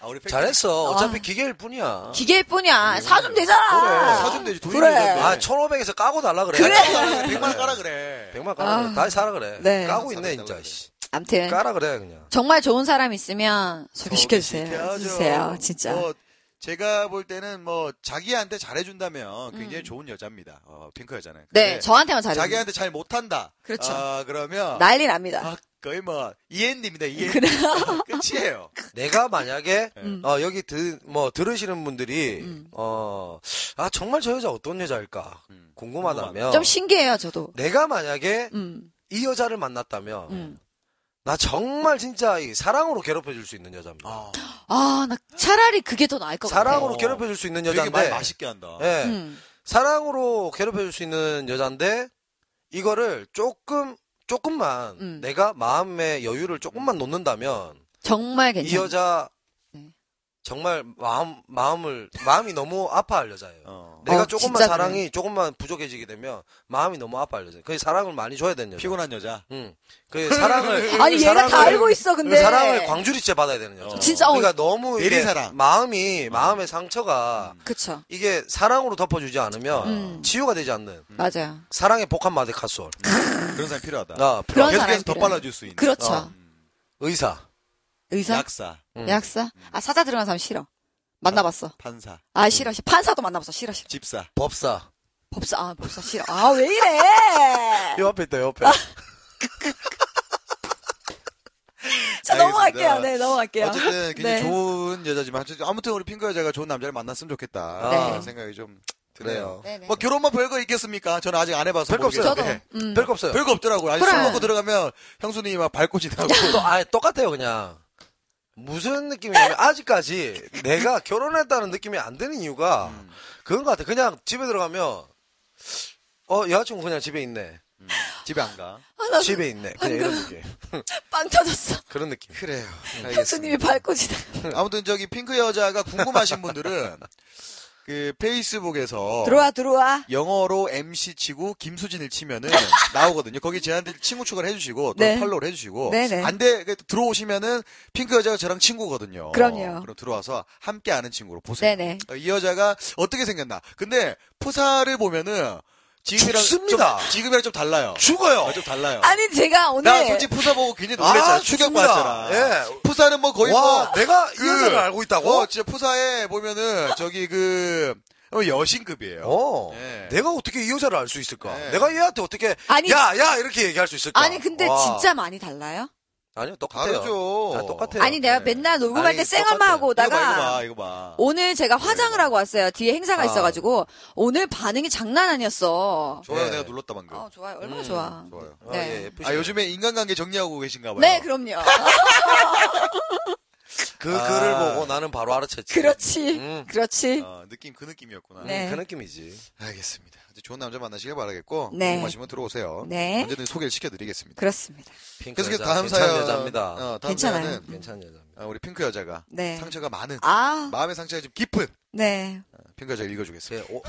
아, 우리 잘했어. 어차피 아. 기계일 뿐이야. 기계일 뿐이야. 사주면 되잖아. 그래, 사주면 되지. 돈이 그래. 되는데. 아, 1,500에서 까고 달라 그래. 그래. 100만 원 까라 그래. 100만 깔아 그래. 아. 다시 사라 그래. 네. 까고 있네, 진짜. 그래. 씨. 암튼 까라 그래, 그냥. 정말 좋은 사람 있으면 소개시켜 주세요. 시켜줘. 주세요. 진짜. 뭐, 제가 볼 때는 뭐 자기한테 잘해준다면 굉장히 좋은 여자입니다. 어, 핑크 여자는. 음. 네, 저한테만 잘해. 자기한테 잘 못한다. 그렇죠. 아, 그러면 난리 납니다. 아, 거의 뭐 the end입니다. The end. [laughs] 끝이에요. 내가 만약에 음. 어, 여기 드, 뭐 들으시는 분들이 어, 아 정말 저 여자 어떤 여자일까 음, 궁금하다면 좀 신기해요, 저도. 내가 만약에 음, 이 여자를 만났다면 음. 나 정말 진짜 이 사랑으로 괴롭혀 줄 수 있는 여자입니다. 아, 아, 나 차라리 그게 더 나을 것 같아. 사랑으로 어. 괴롭혀 줄 수 있는 되게 말 여자인데, 맛있게 한다. 예, 음. 사랑으로 괴롭혀 줄 수 있는 여자인데 이거를 조금 조금만 음. 내가 마음의 여유를 조금만 놓는다면 정말 이 괜찮아. 여자 네. 정말 마음 마음을 마음이 너무 아파할 여자예요. 어. 내가 어, 조금만 사랑이 조금만 부족해지게 되면 마음이 너무 아파할 여자. 그 사랑을 많이 줘야 되는 여자. 피곤한 여자. 응. 그 사랑을 [laughs] 아니, 얘가 다 사랑을- 알고 있어, 근데. 그 사랑을 광주리째 받아야 되는 여자. 어. 진짜, 어. 그러니까 너무 이게 내리 사랑. 마음이 마음의 상처가 그쵸. 이게 사랑으로 덮어주지 않으면 음. 치유가 되지 않는 맞아요. 사랑의 복합 마데카솔. 그런 사람 필요하다. 아, 그런 계속해서 더. 빨라줄 수 있는. 그렇죠. 어. 의사. 의사? 약사, 음. 약사? 아, 사자 들어간 사람 싫어. 만나봤어. 판사, 아, 싫어. 싫어. 판사도 만나봤어. 싫어, 싫어. 집사. 법사. 법사, 아, 법사 싫어. 아, 왜 이래? [laughs] 요 앞에 있다, 요 앞에. [laughs] 자. 넘어갈게요. 네, 넘어갈게요. 어쨌든 [laughs] 굉장히 네. 좋은 여자지만 어쨌든 아무튼 우리 핑크 여자가 좋은 남자를 만났으면 좋겠다. 네. 그런 생각이 좀 드네요. 네 네. 뭐 결혼만 별거 있겠습니까? 저는 아직 안 해봐서 별거 없어요. 저도. 모르겠는데. 음. 별거 없어요. 별거 없더라고요. 아니 그래. 술 먹고 들어가면 형수님이 막 밟고 지나고. 또, 아, 똑같아요, 그냥. 무슨 느낌이냐면, 아직까지 내가 결혼했다는 느낌이 안 드는 이유가, 음. 그런 것 같아. 그냥 집에 들어가면, 어, 여자친구 그냥 집에 있네. 집에 안 가. 아, 나 집에 있네. 그냥 이런 느낌. [laughs] 빵 터졌어. 그런 느낌. 그래요. 형수님이 밟고 지나. 아무튼 저기 핑크 여자가 궁금하신 분들은 [laughs] 그 페이스북에서 들어와, 들어와. 영어로 MC 치고 김수진을 치면은 [laughs] 나오거든요. 거기 제한들 친구 추가를 해주시고 또 네. 팔로우를 해주시고 네네. 안돼 그 들어오시면은 핑크 여자가 저랑 친구거든요. 그럼요. 그럼 들어와서 함께 아는 친구로 보세요. 네네. 어, 이 여자가 어떻게 생겼나? 근데 푸사를 보면은 지금이랑 죽습니다. 좀, 지금이랑 좀 달라요. 죽어요. 어, 좀 달라요. 아니, 제가 오늘. 나 솔직히 푸사 보고 굉장히 놀랐잖아. 아, 충격 좋습니다. 받았잖아. 예. 푸사는 뭐 거의 와, 뭐 내가 이 그- 여자를 알고 있다고? 어, 진짜 푸사에 보면은 저기 그 어, 여신급이에요. 어, 예. 내가 어떻게 이 여자를 알 수 있을까? 네. 내가 얘한테 어떻게, 아니- 야, 야, 이렇게 얘기할 수 있을까? 아니, 근데 와. 진짜 많이 달라요? 아니요, 똑같아요. 다르죠. 아, 똑같아요. 아니, 내가 네. 맨날 녹음할 아니, 때 쌩얼만 하고 오다가. 이거 봐, 이거 봐. 오늘 제가 화장을 하고 왔어요. 뒤에 행사가 아. 있어가지고 오늘 반응이 장난 아니었어. 좋아요, 네. 내가 눌렀다 방금. 아, 좋아요. 얼마나 음, 좋아. 좋아요. 아, 네. 예, 예쁘시네. 아, 요즘에 인간관계 정리하고 계신가 봐요. 네, 그럼요. [laughs] 그 아. 글을 보고 나는 바로 알아챘지. 그렇지. 음. 그렇지. 어, 느낌 그 느낌이었구나. 네. 그 느낌이지. 알겠습니다. 좋은 남자 만나시길 바라겠고 네. 궁금하시면 들어오세요. 네. 언제든 소개를 시켜드리겠습니다. 그렇습니다. 핑크 계속해서 여자, 다음 괜찮은 사연 여자입니다. 어, 다음 괜찮아요. 사연은 괜찮은 여자입니다. 어, 우리 핑크 여자가 네. 상처가 많은 아, 마음의 상처가 좀 깊은 네. 핑크 여자 가 읽어주겠습니다. 제 오-